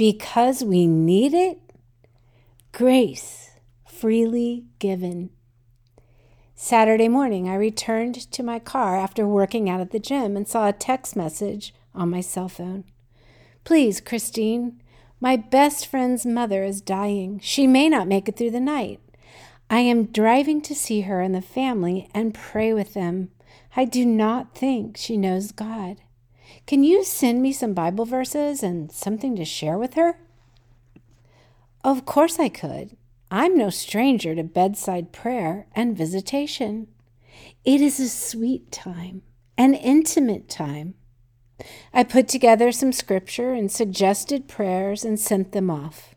because we need it? Grace freely given. Saturday morning, I returned to my car after working out at the gym and saw a text message on my cell phone. Please, Christine, my best friend's mother is dying. She may not make it through the night. I am driving to see her and the family and pray with them. I do not think she knows God. Can you send me some Bible verses and something to share with her? Of course I could. I'm no stranger to bedside prayer and visitation. It is a sweet time, an intimate time. I put together some scripture and suggested prayers and sent them off.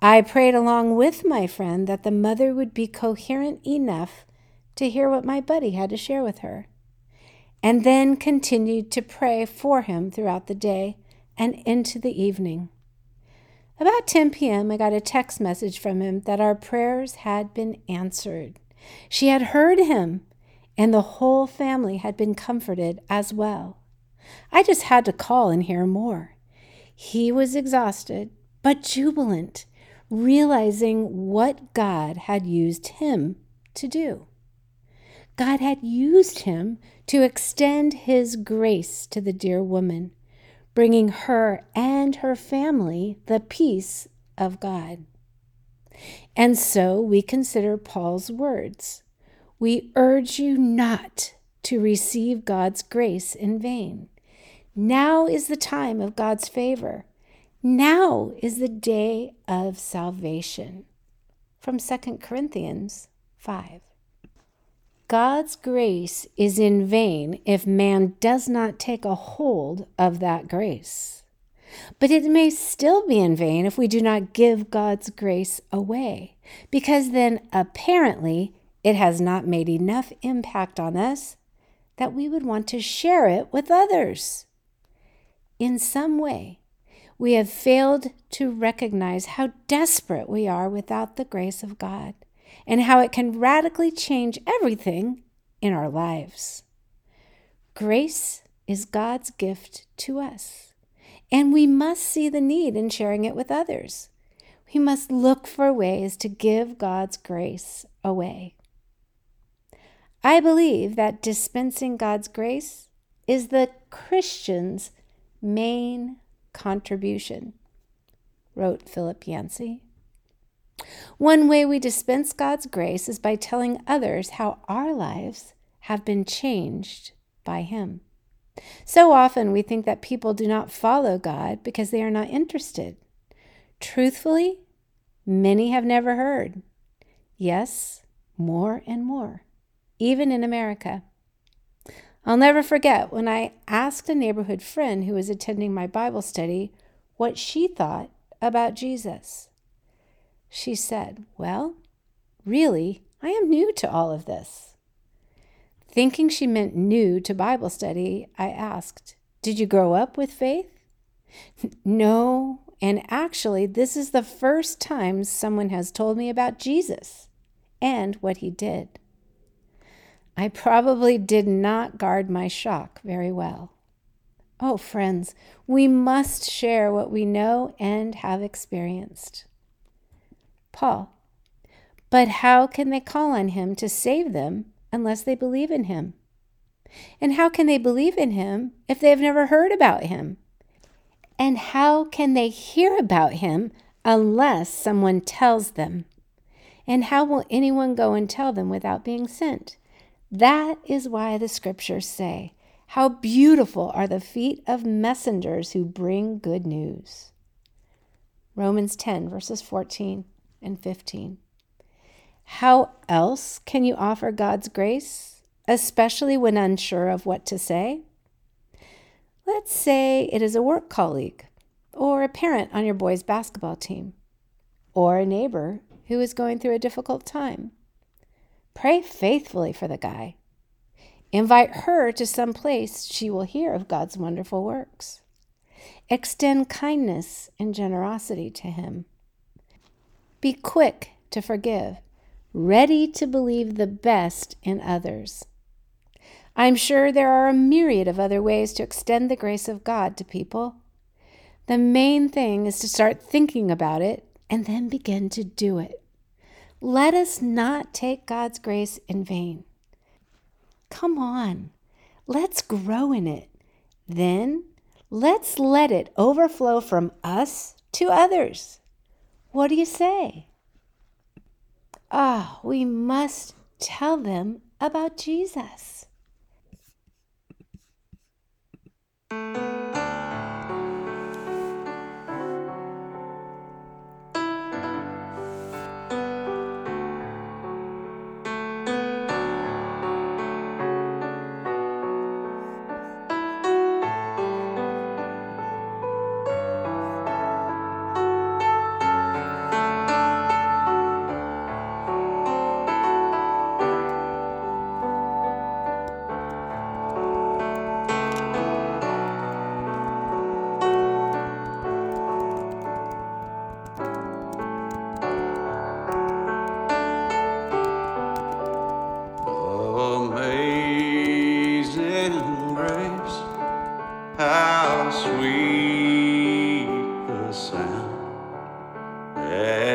I prayed along with my friend that the mother would be coherent enough to hear what my buddy had to share with her, and then continued to pray for him throughout the day and into the evening. About 10 p.m., I got a text message from him that our prayers had been answered. She had heard him, and the whole family had been comforted as well. I just had to call and hear more. He was exhausted, but jubilant, realizing what God had used him to do. God had used him to extend his grace to the dear woman, bringing her and her family the peace of God. And so we consider Paul's words We urge you not to receive God's grace in vain. Now is the time of God's favor. Now is the day of salvation. From 2 Corinthians 5. God's grace is in vain if man does not take a hold of that grace. But it may still be in vain if we do not give God's grace away, because then apparently it has not made enough impact on us that we would want to share it with others in some way, we have failed to recognize how desperate we are without the grace of God and how it can radically change everything in our lives. Grace is God's gift to us, and we must see the need in sharing it with others. We must look for ways to give God's grace away. I believe that dispensing God's grace is the Christian's main contribution, wrote Philip Yancey. One way we dispense God's grace is by telling others how our lives have been changed by Him. So often we think that people do not follow God because they are not interested. Truthfully, many have never heard. Yes, more and more, even in America. I'll never forget when I asked a neighborhood friend who was attending my Bible study what she thought about Jesus. She said, Well, really, I am new to all of this. Thinking she meant new to Bible study, I asked, Did you grow up with faith? no, and actually, this is the first time someone has told me about Jesus and what he did. I probably did not guard my shock very well. Oh, friends, we must share what we know and have experienced. Paul, but how can they call on him to save them unless they believe in him? And how can they believe in him if they have never heard about him? And how can they hear about him unless someone tells them? And how will anyone go and tell them without being sent? That is why the scriptures say, How beautiful are the feet of messengers who bring good news. Romans 10, verses 14 and 15. How else can you offer God's grace, especially when unsure of what to say? Let's say it is a work colleague, or a parent on your boys' basketball team, or a neighbor who is going through a difficult time. Pray faithfully for the guy. Invite her to some place she will hear of God's wonderful works. Extend kindness and generosity to him. Be quick to forgive, ready to believe the best in others. I'm sure there are a myriad of other ways to extend the grace of God to people. The main thing is to start thinking about it and then begin to do it. Let us not take God's grace in vain. Come on, let's grow in it. Then let's let it overflow from us to others. What do you say? Ah, oh, we must tell them about Jesus.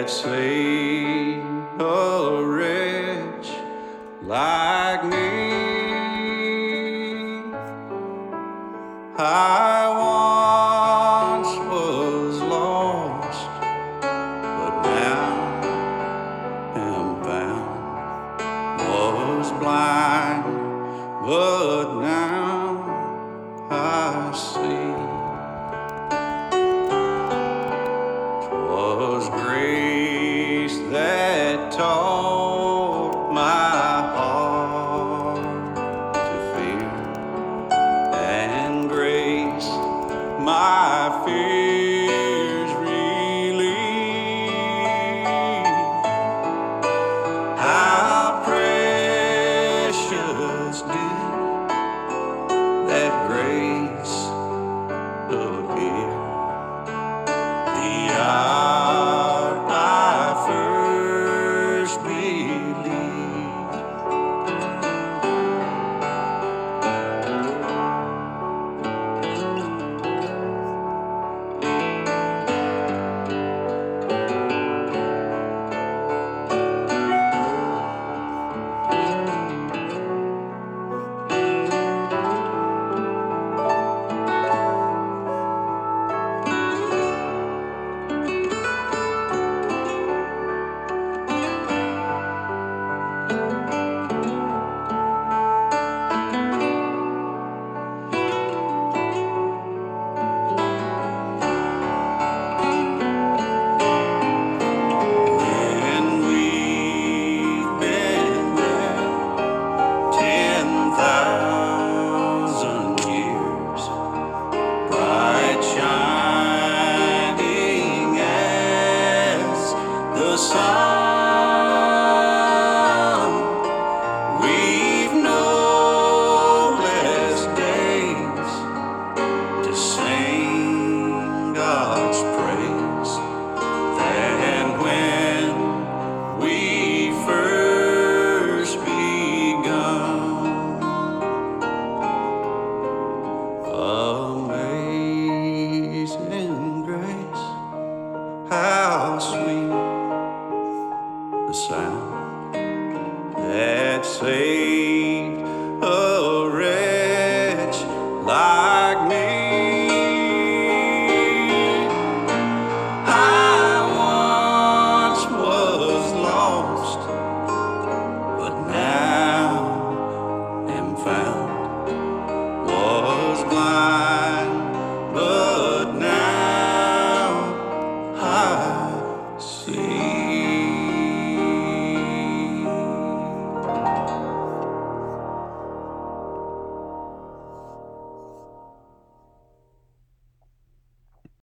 that sleep. tall. Sound